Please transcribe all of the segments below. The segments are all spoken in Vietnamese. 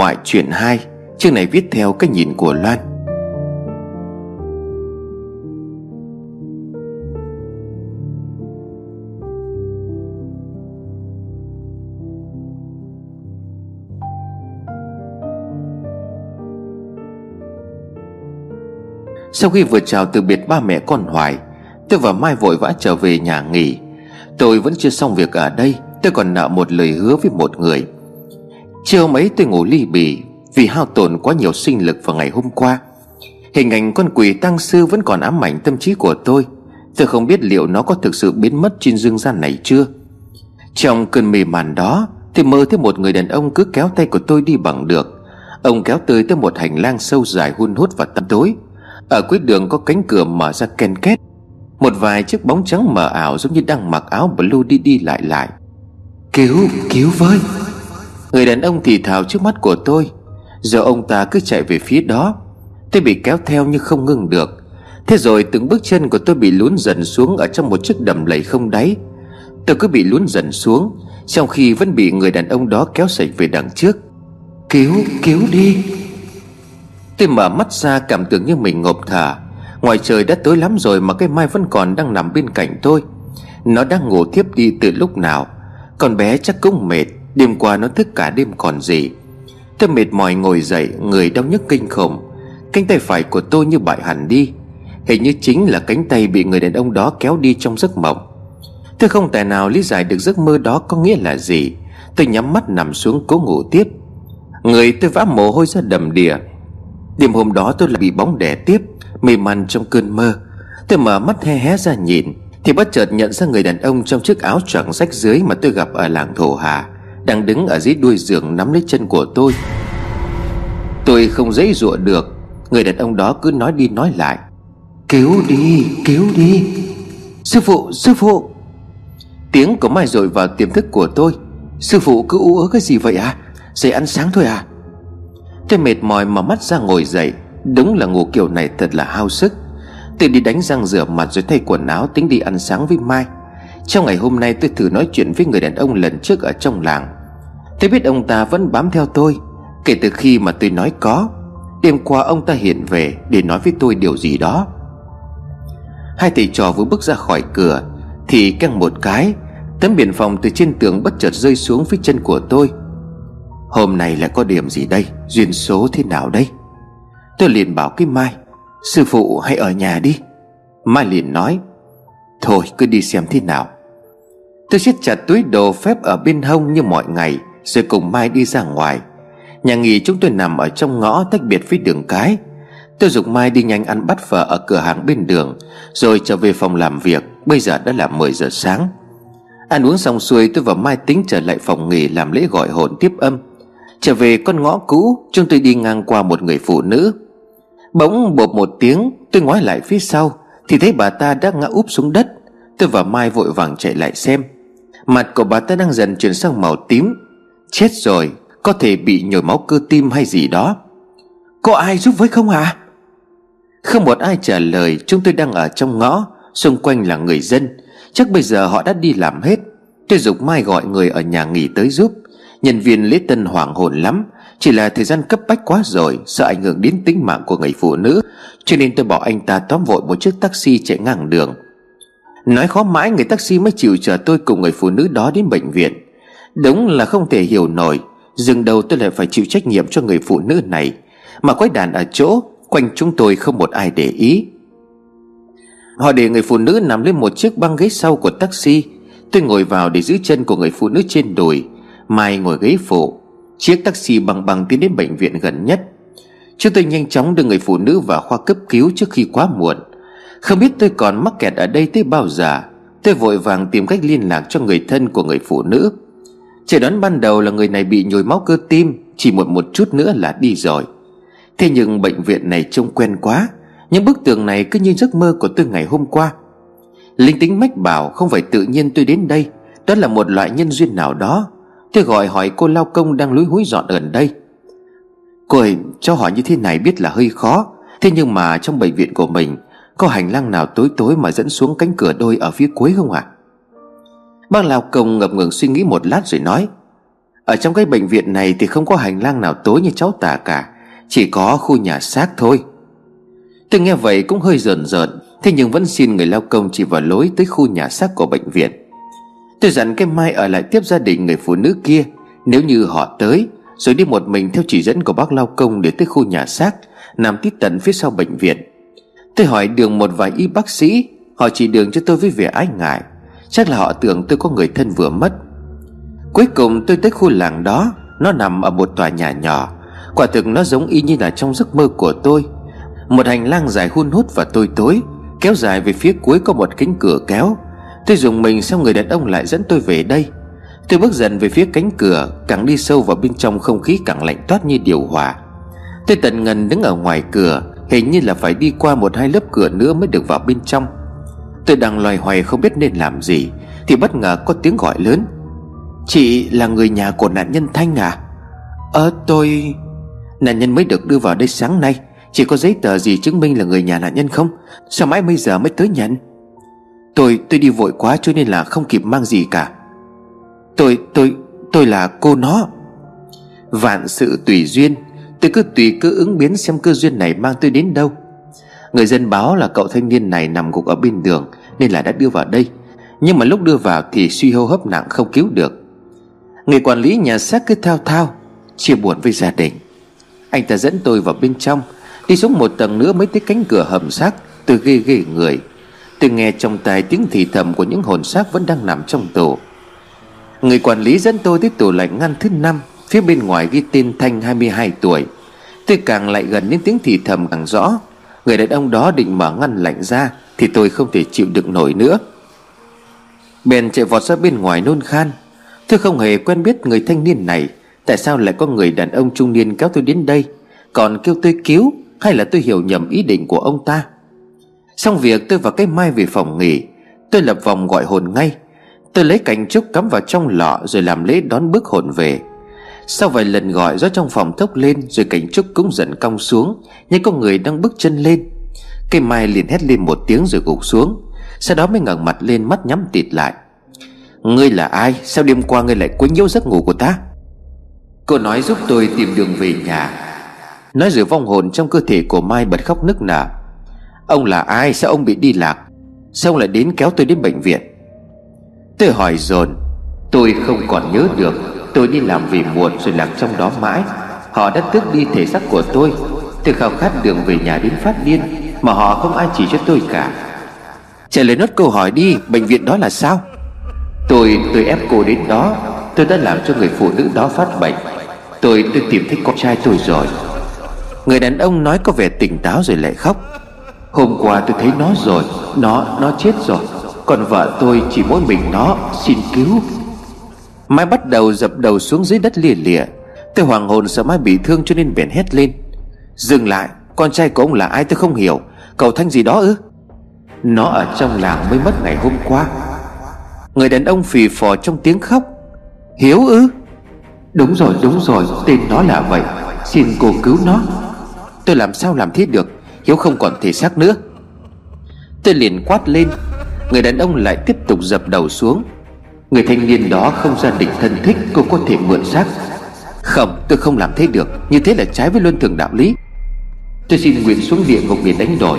Ngoại truyện 2 Chương này viết theo cái nhìn của Loan. Sau khi vừa chào từ biệt ba mẹ con Hoài, Tôi và Mai vội vã trở về nhà nghỉ. Tôi vẫn chưa xong việc ở đây, Tôi còn nợ một lời hứa với một người. Chiều mấy tôi ngủ ly bì Vì hao tổn quá nhiều sinh lực vào ngày hôm qua. Hình ảnh con quỷ tăng sư vẫn còn ám ảnh tâm trí của tôi. Tôi không biết liệu nó có thực sự biến mất trên dương gian này chưa. Trong cơn mê màn đó Tôi mơ thấy một người đàn ông cứ kéo tay của tôi đi bằng được. Ông kéo tôi tới một hành lang sâu dài hun hút và tăm tối. Ở cuối đường có cánh cửa mở ra ken két. Một vài chiếc bóng trắng mờ ảo giống như đang mặc áo blue đi đi lại lại. Cứu, cứu với. Người đàn ông thì thào trước mắt của tôi. Giờ ông ta cứ chạy về phía đó. Tôi bị kéo theo nhưng không ngưng được. Thế rồi từng bước chân của tôi bị lún dần xuống Ở trong một chiếc đầm lầy không đáy. Tôi cứ bị lún dần xuống Trong khi vẫn bị người đàn ông đó kéo sạch về đằng trước. Cứu, cứu đi. Tôi mở mắt ra cảm tưởng như mình ngộp thở Ngoài trời đã tối lắm rồi mà cái mai vẫn còn đang nằm bên cạnh tôi. Nó đang ngủ thiếp đi từ lúc nào. Con bé chắc cũng mệt. Đêm qua nó thức cả đêm còn gì. Tôi mệt mỏi ngồi dậy, Người đau nhức kinh khủng. Cánh tay phải của tôi như bại hẳn đi. Hình như chính là cánh tay bị người đàn ông đó kéo đi trong giấc mộng. Tôi không tài nào lý giải được giấc mơ đó có nghĩa là gì. Tôi nhắm mắt nằm xuống cố ngủ tiếp. Người tôi vã mồ hôi ra đầm đìa. Đêm hôm đó tôi lại bị bóng đè tiếp Mê man trong cơn mơ. Tôi mở mắt he hé ra nhìn, Thì bất chợt nhận ra người đàn ông trong chiếc áo choàng rách dưới Mà tôi gặp ở làng thổ hà. Đang đứng ở dưới đuôi giường nắm lấy chân của tôi. Tôi không dễ dụa được Người đàn ông đó cứ nói đi nói lại. Cứu đi, cứu đi. Sư phụ, sư phụ. Tiếng của Mai rồi vào tiềm thức của tôi. Sư phụ cứ ú ớ cái gì vậy à Dậy ăn sáng thôi à Tôi mệt mỏi mà mắt ra ngồi dậy. Đúng là ngủ kiểu này thật là hao sức. Tôi đi đánh răng rửa mặt rồi thay quần áo Tính đi ăn sáng với Mai. Trong ngày hôm nay tôi thử nói chuyện với người đàn ông lần trước ở trong làng. Tôi biết ông ta vẫn bám theo tôi. Kể từ khi mà tôi nói có, Đêm qua ông ta hiện về Để nói với tôi điều gì đó. Hai thầy trò vừa bước ra khỏi cửa, Thì căng một cái, Tấm biển phòng từ trên tường bất chợt rơi xuống phía chân của tôi. Hôm nay lại có điểm gì đây? Duyên số thế nào đây? Tôi liền bảo cái Mai, Sư phụ, hãy ở nhà đi. Mai liền nói, Thôi, cứ đi xem thế nào. Tôi siết chặt túi đồ phép ở bên hông như mọi ngày rồi cùng Mai đi ra ngoài. Nhà nghỉ chúng tôi nằm ở trong ngõ tách biệt với đường cái. Tôi dục Mai đi nhanh ăn bắt phở ở cửa hàng bên đường, Rồi trở về phòng làm việc. Bây giờ đã là 10 giờ sáng. Ăn uống xong xuôi, tôi và Mai tính trở lại phòng nghỉ làm lễ gọi hồn tiếp âm. Trở về con ngõ cũ, Chúng tôi đi ngang qua một người phụ nữ. Bỗng bột một tiếng, Tôi ngoái lại phía sau, Thì thấy bà ta đã ngã úp xuống đất. Tôi và Mai vội vàng chạy lại xem. Mặt của bà ta đang dần chuyển sang màu tím. Chết rồi, Có thể bị nhồi máu cơ tim hay gì đó. Có ai giúp với không à Không một ai trả lời, Chúng tôi đang ở trong ngõ, Xung quanh là người dân. Chắc bây giờ họ đã đi làm hết. Tôi dục Mai gọi người ở nhà nghỉ tới giúp. Nhân viên lễ tân hoảng hồn lắm. Chỉ là thời gian cấp bách quá rồi, Sợ ảnh hưởng đến tính mạng của người phụ nữ. Cho nên tôi bảo anh ta tóm vội một chiếc taxi chạy ngang đường. Nói khó mãi, người taxi mới chịu chờ tôi cùng người phụ nữ đó đến bệnh viện. Đúng là không thể hiểu nổi, Dừng đầu tôi lại phải chịu trách nhiệm cho người phụ nữ này. Mà quái đàn ở chỗ, Quanh chúng tôi không một ai để ý. Họ để người phụ nữ nằm lên một chiếc băng ghế sau của taxi. Tôi ngồi vào để giữ chân của người phụ nữ trên đùi. Mai ngồi ghế phụ. Chiếc taxi bằng bằng tiến đến bệnh viện gần nhất. Chúng tôi nhanh chóng đưa người phụ nữ vào khoa cấp cứu trước khi quá muộn. Không biết tôi còn mắc kẹt ở đây tới bao giờ. Tôi vội vàng tìm cách liên lạc cho người thân của người phụ nữ. Chỉ đoán ban đầu là người này bị nhồi máu cơ tim, Chỉ một một chút nữa là đi rồi. Thế nhưng bệnh viện này trông quen quá, Những bức tường này cứ như giấc mơ của tôi ngày hôm qua. Linh tính mách bảo không phải tự nhiên tôi đến đây, Đó là một loại nhân duyên nào đó. Tôi gọi hỏi cô lao công đang lúi húi dọn gần đây. Cô ơi cho hỏi như thế này biết là hơi khó, Thế nhưng mà trong bệnh viện của mình, Có hành lang nào tối tối mà dẫn xuống cánh cửa đôi ở phía cuối không ạ? à? Bác lao công ngập ngừng suy nghĩ một lát rồi nói, Ở trong cái bệnh viện này thì không có hành lang nào tối như cháu tả cả, Chỉ có khu nhà xác thôi. Tôi nghe vậy cũng hơi rờn rợn, Thế nhưng vẫn xin người lao công chỉ vào lối tới khu nhà xác của bệnh viện. Tôi dặn cái Mai ở lại tiếp gia đình người phụ nữ kia, Nếu như họ tới, Rồi đi một mình theo chỉ dẫn của bác lao công để tới khu nhà xác, Nằm tít tận phía sau bệnh viện. Tôi hỏi đường một vài y bác sĩ, Họ chỉ đường cho tôi với vẻ ái ngại. Chắc là họ tưởng tôi có người thân vừa mất. Cuối cùng tôi tới khu làng đó, Nó nằm ở một tòa nhà nhỏ. Quả thực nó giống y như là trong giấc mơ của tôi. Một hành lang dài hun hút và tối tối, Kéo dài về phía cuối có một cánh cửa kéo. Tôi dùng mình xem người đàn ông lại dẫn tôi về đây. Tôi bước dần về phía cánh cửa, Càng đi sâu vào bên trong không khí càng lạnh toát như điều hòa. Tôi tận ngần đứng ở ngoài cửa, Hình như là phải đi qua một hai lớp cửa nữa mới được vào bên trong. Tôi đang loài hoài không biết nên làm gì, Thì bất ngờ có tiếng gọi lớn. Chị là người nhà của nạn nhân Thanh à? Ờ tôi Nạn nhân mới được đưa vào đây sáng nay. Chị có giấy tờ gì chứng minh là người nhà nạn nhân không? Sao mãi bây giờ mới tới nhận? Tôi tôi đi vội quá cho nên là không kịp mang gì cả. Tôi tôi tôi là cô nó. Vạn sự tùy duyên. Tôi cứ tùy cứ ứng biến xem cơ duyên này mang tôi đến đâu. Người dân báo là cậu thanh niên này nằm gục ở bên đường. Nên là đã đưa vào đây. Nhưng mà lúc đưa vào thì suy hô hấp nặng không cứu được. Người quản lý nhà xác cứ thao thao, Chia buồn với gia đình. Anh ta dẫn tôi vào bên trong, Đi xuống một tầng nữa mới tới cánh cửa hầm xác, Tôi ghê ghê người. Tôi nghe trong tai tiếng thì thầm của những hồn xác vẫn đang nằm trong tù. Người quản lý dẫn tôi tới tủ lạnh ngăn thứ năm, Phía bên ngoài ghi tên Thanh 22 tuổi. Tôi càng lại gần đến tiếng thì thầm càng rõ. Người đàn ông đó định mở ngăn lạnh ra thì tôi không thể chịu đựng nổi nữa. Bèn chạy vọt ra bên ngoài nôn khan. Tôi không hề quen biết người thanh niên này, Tại sao lại có người đàn ông trung niên kéo tôi đến đây? Còn kêu tôi cứu, Hay là tôi hiểu nhầm ý định của ông ta? Xong việc tôi và cái mai về phòng nghỉ, Tôi lập vòng gọi hồn ngay. Tôi lấy cành trúc cắm vào trong lọ Rồi làm lễ đón bước hồn về. Sau vài lần gọi gió trong phòng thốc lên, Rồi cành trúc cũng dần cong xuống, Như có người đang bước chân lên. Cây mai liền hét lên một tiếng rồi gục xuống. Sau đó mới ngẩng mặt lên mắt nhắm tịt lại. Ngươi là ai? Sao đêm qua ngươi lại quấy nhiễu giấc ngủ của ta? Cô nói giúp tôi tìm đường về nhà. Nói rồi vong hồn trong cơ thể của Mai bật khóc nức nở. Ông là ai? Sao ông bị đi lạc? Sao ông lại đến kéo tôi đến bệnh viện? Tôi hỏi dồn. Tôi không còn nhớ được. Tôi đi làm vì muộn rồi lạc trong đó mãi. Họ đã tước đi thể xác của tôi. Tôi khao khát đường về nhà đến phát điên. Mà họ không ai chỉ cho tôi cả. Trả lời nốt câu hỏi đi, Bệnh viện đó là sao? Tôi tôi ép cô đến đó, Tôi đã làm cho người phụ nữ đó phát bệnh. Tôi tôi tìm thấy con trai tôi rồi. Người đàn ông nói có vẻ tỉnh táo rồi lại khóc. Hôm qua tôi thấy nó rồi, Nó nó chết rồi. Còn vợ tôi chỉ mỗi mình nó, Xin cứu. Mai bắt đầu dập đầu xuống dưới đất lìa lìa Tôi hoàng hồn sợ Mai bị thương cho nên bèn hét lên. Dừng lại, Con trai của ông là ai tôi không hiểu. Cầu thanh gì đó ư? Nó ở trong làng mới mất ngày hôm qua. Người đàn ông phì phò trong tiếng khóc. Hiếu ư? Đúng rồi đúng rồi, Tên nó là vậy. Xin cô cứu nó. Tôi làm sao làm thế được? Hiếu không còn thể xác nữa. Tôi liền quát lên. Người đàn ông lại tiếp tục dập đầu xuống. Người thanh niên đó không gia đình thân thích, Cô có thể mượn xác. Không, tôi không làm thế được. Như thế là trái với luân thường đạo lý. Tôi xin nguyện xuống địa ngục để đánh đổi.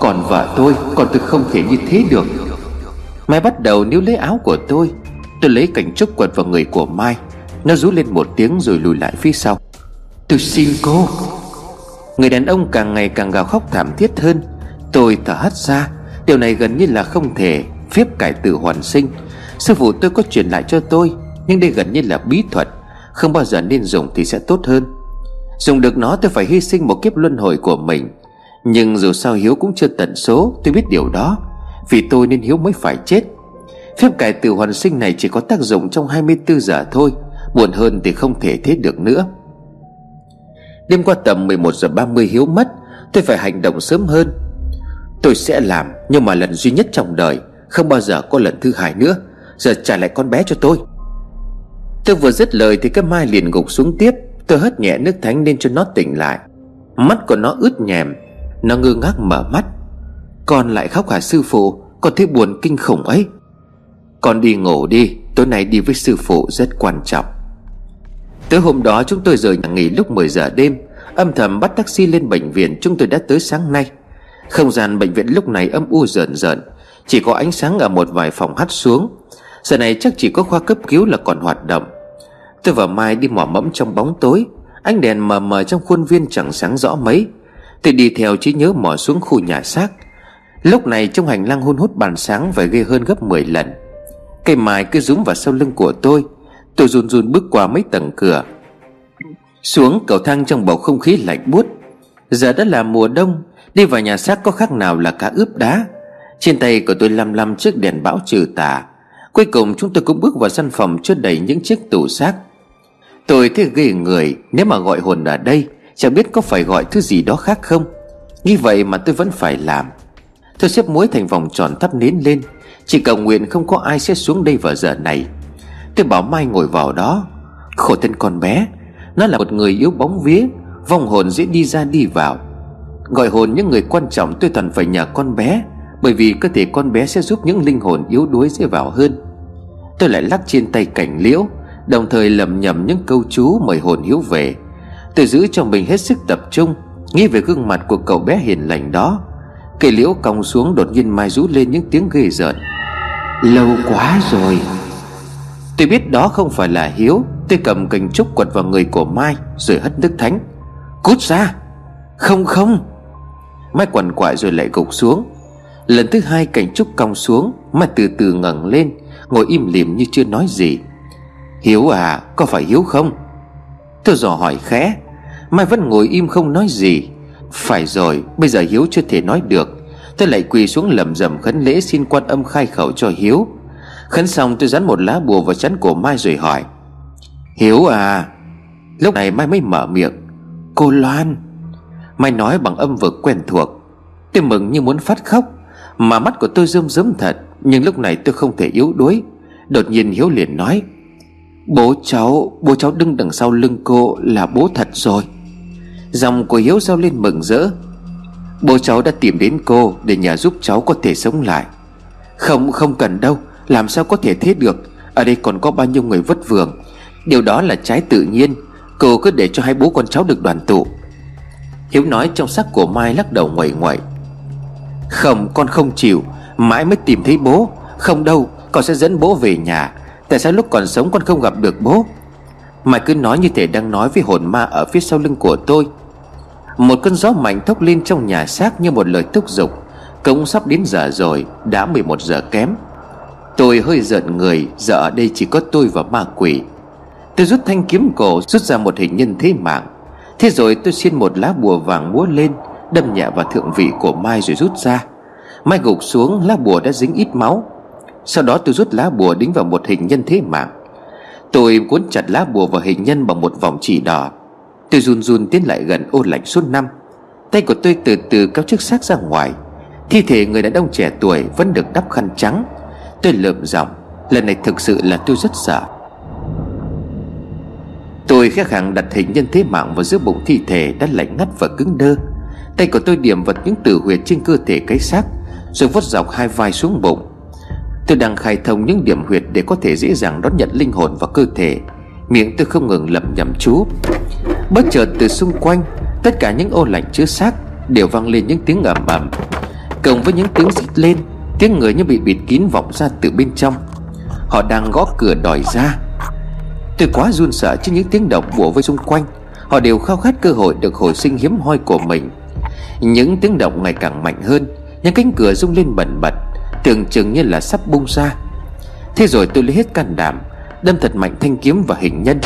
Còn vợ tôi, Còn tôi không thể như thế được. Mai bắt đầu níu lấy áo của tôi. Tôi lấy cảnh trúc quật vào người của Mai. Nó rú lên một tiếng rồi lùi lại phía sau. Tôi xin cô. Người đàn ông càng ngày càng gào khóc thảm thiết hơn. Tôi thở hắt ra. Điều này gần như là không thể Phép cải tử hoàn sinh. Sư phụ tôi có truyền lại cho tôi, Nhưng đây gần như là bí thuật. Không bao giờ nên dùng thì sẽ tốt hơn. Dùng được nó tôi phải hy sinh một kiếp luân hồi của mình. Nhưng dù sao Hiếu cũng chưa tận số, Tôi biết điều đó. Vì tôi nên Hiếu mới phải chết. Phép cải tử hoàn sinh này chỉ có tác dụng trong 24 giờ thôi, Muộn hơn thì không thể thế được nữa. Đêm qua tầm 11 giờ 30 Hiếu mất, Tôi phải hành động sớm hơn. Tôi sẽ làm, Nhưng mà lần duy nhất trong đời, Không bao giờ có lần thứ hai nữa. Giờ trả lại con bé cho tôi. Tôi vừa dứt lời thì cái mai liền gục xuống tiếp. Tôi hất nhẹ nước thánh lên cho nó tỉnh lại. Mắt của nó ướt nhèm, Nó ngơ ngác mở mắt. Con lại khóc hả sư phụ? Con thấy buồn kinh khủng ấy. Con đi ngủ đi, Tối nay đi với sư phụ rất quan trọng. Tới hôm đó chúng tôi rời nhà nghỉ lúc 10 giờ đêm. Âm thầm bắt taxi lên bệnh viện, Chúng tôi đã tới sáng nay. Không gian bệnh viện lúc này âm u rợn rợn, Chỉ có ánh sáng ở một vài phòng hắt xuống. Giờ này chắc chỉ có khoa cấp cứu là còn hoạt động. Tôi và Mai đi mò mẫm trong bóng tối. Ánh đèn mờ mờ trong khuôn viên chẳng sáng rõ mấy. Tôi đi theo trí nhớ mò xuống khu nhà xác. Lúc này trong hành lang hun hút bàn sáng Phải ghê hơn gấp 10 lần. Cây mai cứ rúm vào sau lưng của tôi. Tôi run run bước qua mấy tầng cửa. Xuống cầu thang trong bầu không khí lạnh buốt. Giờ đã là mùa đông, Đi vào nhà xác có khác nào là cá ướp đá. Trên tay của tôi lăm lăm chiếc đèn bão trừ tà. Cuối cùng chúng tôi cũng bước vào căn phòng chứa đầy những chiếc tủ xác. Tôi thấy ghê người, Nếu mà gọi hồn ở đây Chẳng biết có phải gọi thứ gì đó khác không? Như vậy mà tôi vẫn phải làm. Tôi xếp muối thành vòng tròn thắp nến lên, Chỉ cầu nguyện không có ai sẽ xuống đây vào giờ này. Tôi bảo Mai ngồi vào đó. Khổ thân con bé, Nó là một người yếu bóng vía, Vong hồn dễ đi ra đi vào. Gọi hồn những người quan trọng tôi toàn phải nhờ con bé, Bởi vì cơ thể con bé sẽ giúp những linh hồn yếu đuối dễ vào hơn. Tôi lại lắc trên tay cảnh liễu Đồng thời lầm nhầm những câu chú mời hồn hiếu về. Tôi giữ cho mình hết sức tập trung, Nghĩ về gương mặt của cậu bé hiền lành đó. Cây liễu cong xuống đột nhiên mai rú lên những tiếng ghê rợn. Lâu quá rồi. Tôi biết đó không phải là Hiếu. Tôi cầm cành trúc quật vào người của Mai, Rồi hất nước thánh. Cút ra. Không không. Mai quằn quại rồi lại gục xuống. Lần thứ hai cành trúc cong xuống, Mai từ từ ngẩng lên, Ngồi im lìm như chưa nói gì. Hiếu à có phải Hiếu không? Tôi dò hỏi khẽ. Mai vẫn ngồi im không nói gì. Phải rồi, bây giờ Hiếu chưa thể nói được. Tôi lại quỳ xuống lầm rầm khấn lễ xin quan âm khai khẩu cho Hiếu. Khấn xong tôi dán một lá bùa vào chắn cổ Mai rồi hỏi. Hiếu à Lúc này Mai mới mở miệng. Cô Loan. Mai nói bằng âm vực quen thuộc. Tôi mừng như muốn phát khóc, Mà mắt của tôi rơm rớm thật, Nhưng lúc này tôi không thể yếu đuối. Đột nhiên Hiếu liền nói. Bố cháu Bố cháu đứng đằng sau lưng cô Là bố thật rồi. Dòng của Hiếu giao lên mừng rỡ. Bố cháu đã tìm đến cô Để nhờ giúp cháu có thể sống lại. Không không cần đâu, Làm sao có thể thế được? Ở đây còn có bao nhiêu người vất vưởng. Điều đó là trái tự nhiên. Cô cứ để cho hai bố con cháu được đoàn tụ. Hiếu nói trong sắc của Mai lắc đầu ngoẩy ngoẩy. Không, con không chịu. Mãi mới tìm thấy bố. Không đâu, con sẽ dẫn bố về nhà. Tại sao lúc còn sống con không gặp được bố? Mai cứ nói như thể đang nói với hồn ma ở phía sau lưng của tôi. Một cơn gió mạnh thốc lên trong nhà xác như một lời thúc giục. Cũng sắp đến giờ rồi, Đã 11 giờ kém. Tôi hơi giận người, Giờ ở đây chỉ có tôi và ma quỷ. Tôi rút thanh kiếm cổ, Rút ra một hình nhân thế mạng. Thế rồi tôi xin một lá bùa vàng múa lên, Đâm nhẹ vào thượng vị của Mai rồi rút ra. Mai gục xuống, lá bùa đã dính ít máu. Sau đó tôi rút lá bùa đính vào một hình nhân thế mạng. Tôi cuốn chặt lá bùa vào hình nhân bằng một vòng chỉ đỏ. Tôi run run tiến lại gần ô lạnh suốt năm. Tay của tôi từ từ kéo chiếc xác ra ngoài. Thi thể người đàn ông trẻ tuổi vẫn được đắp khăn trắng. Tôi lượm giọng, Lần này thực sự là tôi rất sợ. Tôi khẽ khàng đặt hình nhân thế mạng vào giữa bụng thi thể đã lạnh ngắt và cứng đơ. Tay của tôi điểm vật những tử huyệt trên cơ thể cái xác, Rồi vút dọc hai vai xuống bụng. Tôi đang khai thông những điểm huyệt để có thể dễ dàng đón nhận linh hồn vào cơ thể. Miệng tôi không ngừng lẩm nhẩm chú. Bất chợt từ xung quanh, Tất cả những ô lạnh chứa xác Đều vang lên những tiếng ầm ầm. Cộng với những tiếng xít lên, Tiếng người như bị bịt kín vọng ra từ bên trong. Họ đang gõ cửa đòi ra. Tôi quá run sợ trước những tiếng động bủa với xung quanh. Họ đều khao khát cơ hội được hồi sinh hiếm hoi của mình. Những tiếng động ngày càng mạnh hơn, Những cánh cửa rung lên bẩn bật. Tưởng chừng như là sắp bung ra. Thế rồi tôi lấy hết can đảm Đâm thật mạnh thanh kiếm vào hình nhân.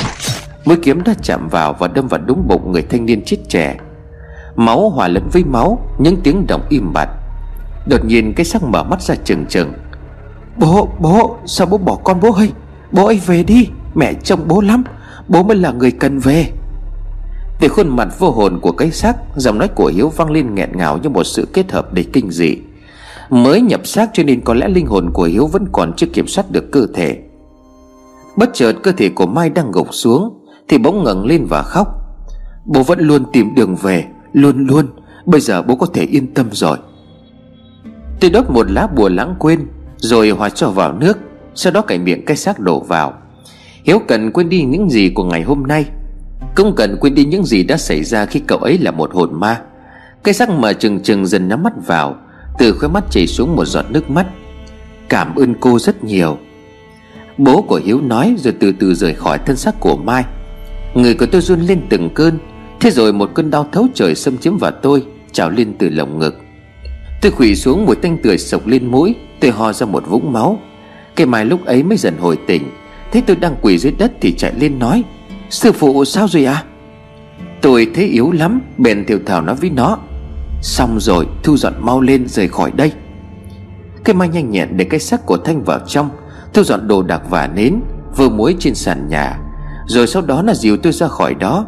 Mũi kiếm đã chạm vào và đâm vào đúng bụng người thanh niên chết trẻ. Máu hòa lẫn với máu Những tiếng động im bặt. Đột nhiên cái sắc mở mắt ra trừng trừng. Bố, bố, sao bố bỏ con bố ơi? Bố ơi về đi Mẹ trông bố lắm. Bố mới là người cần về. Từ khuôn mặt vô hồn của cái xác Giọng nói của Hiếu vang lên nghẹn ngào như một sự kết hợp đầy kinh dị. Mới nhập xác cho nên có lẽ linh hồn của Hiếu vẫn còn chưa kiểm soát được cơ thể. Bất chợt cơ thể của Mai đang gục xuống, Thì bỗng ngẩng lên và khóc. Bố vẫn luôn tìm đường về, Luôn luôn. Bây giờ bố có thể yên tâm rồi. Tôi đốt một lá bùa lãng quên, Rồi hòa cho vào nước, Sau đó cải miệng cái xác đổ vào. Hiếu cần quên đi những gì của ngày hôm nay, Cũng cần quên đi những gì đã xảy ra khi cậu ấy là một hồn ma. Cái xác mà trừng trừng dần nhắm mắt vào từ khóe mắt chảy xuống một giọt nước mắt. Cảm ơn cô rất nhiều. Bố của Hiếu nói rồi từ từ rời khỏi thân xác của Mai. Người của tôi run lên từng cơn. Thế rồi một cơn đau thấu trời xâm chiếm vào tôi, Trào lên từ lồng ngực. Tôi khủy xuống mùi tanh tươi sộc lên mũi, Tôi ho ra một vũng máu. Cây mai lúc ấy mới dần hồi tỉnh. Thấy tôi đang quỳ dưới đất thì chạy lên nói, Sư phụ sao rồi à Tôi thấy yếu lắm, Bèn thiểu thảo nói với nó Xong rồi, thu dọn mau lên rời khỏi đây. Cây mai nhanh nhẹn để cái xác của Thanh vào trong. Thu dọn đồ đạc và nến Vừa muối trên sàn nhà. Rồi sau đó là dìu tôi ra khỏi đó.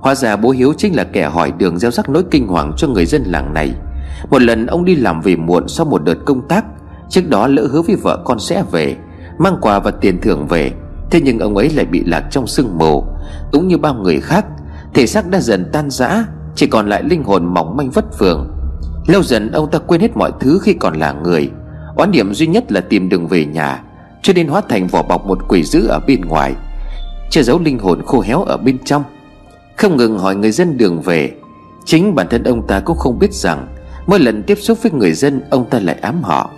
Hóa ra bố Hiếu chính là kẻ hỏi đường gieo rắc nỗi kinh hoàng cho người dân làng này. Một lần ông đi làm về muộn sau một đợt công tác. Trước đó lỡ hứa với vợ con sẽ về, Mang quà và tiền thưởng về. Thế nhưng ông ấy lại bị lạc trong sương mù. Cũng như bao người khác, Thể xác đã dần tan rã chỉ còn lại linh hồn mỏng manh vất vưởng. Lâu dần ông ta quên hết mọi thứ khi còn là người. Oán niệm duy nhất là tìm đường về nhà, Cho nên hóa thành vỏ bọc một quỷ dữ ở bên ngoài, Che giấu linh hồn khô héo ở bên trong. Không ngừng hỏi người dân đường về. Chính bản thân ông ta cũng không biết rằng, Mỗi lần tiếp xúc với người dân, Ông ta lại ám họ.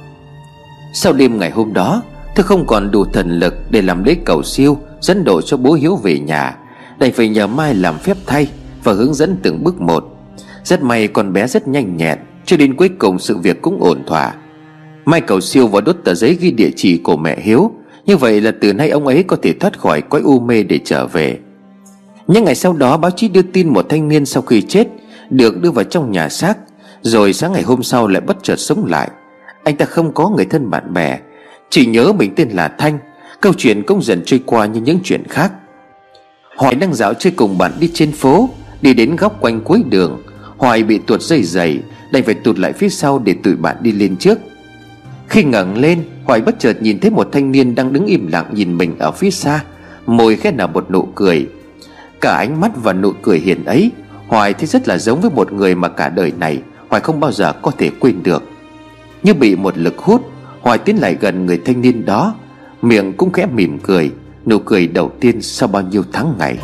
Sau đêm ngày hôm đó, Tôi không còn đủ thần lực để làm lễ cầu siêu, Dẫn độ cho bố Hiếu về nhà, Đành phải nhờ Mai làm phép thay. Và hướng dẫn từng bước một. Rất may con bé rất nhanh nhẹn, Cho đến cuối cùng sự việc cũng ổn thỏa. Mai cầu siêu và đốt tờ giấy ghi địa chỉ của mẹ Hiếu. Như vậy là từ nay ông ấy có thể thoát khỏi quái u mê để trở về. Những ngày sau đó, báo chí đưa tin một thanh niên sau khi chết Được đưa vào trong nhà xác, Rồi sáng ngày hôm sau lại bất chợt sống lại. Anh ta không có người thân bạn bè, Chỉ nhớ mình tên là Thanh. Câu chuyện cũng dần trôi qua như những chuyện khác. Hỏi đang dạo chơi cùng bạn đi trên phố. Đi đến góc quanh cuối đường, Hoài bị tuột dây dày, Đành phải tụt lại phía sau để tụi bạn đi lên trước. Khi ngẩng lên, Hoài bất chợt nhìn thấy một thanh niên đang đứng im lặng nhìn mình ở phía xa. Môi khẽ nở một nụ cười. Cả ánh mắt và nụ cười hiền ấy, Hoài thấy rất là giống với một người mà cả đời này Hoài không bao giờ có thể quên được. Như bị một lực hút, Hoài tiến lại gần người thanh niên đó. Miệng cũng khẽ mỉm cười, Nụ cười đầu tiên sau bao nhiêu tháng ngày.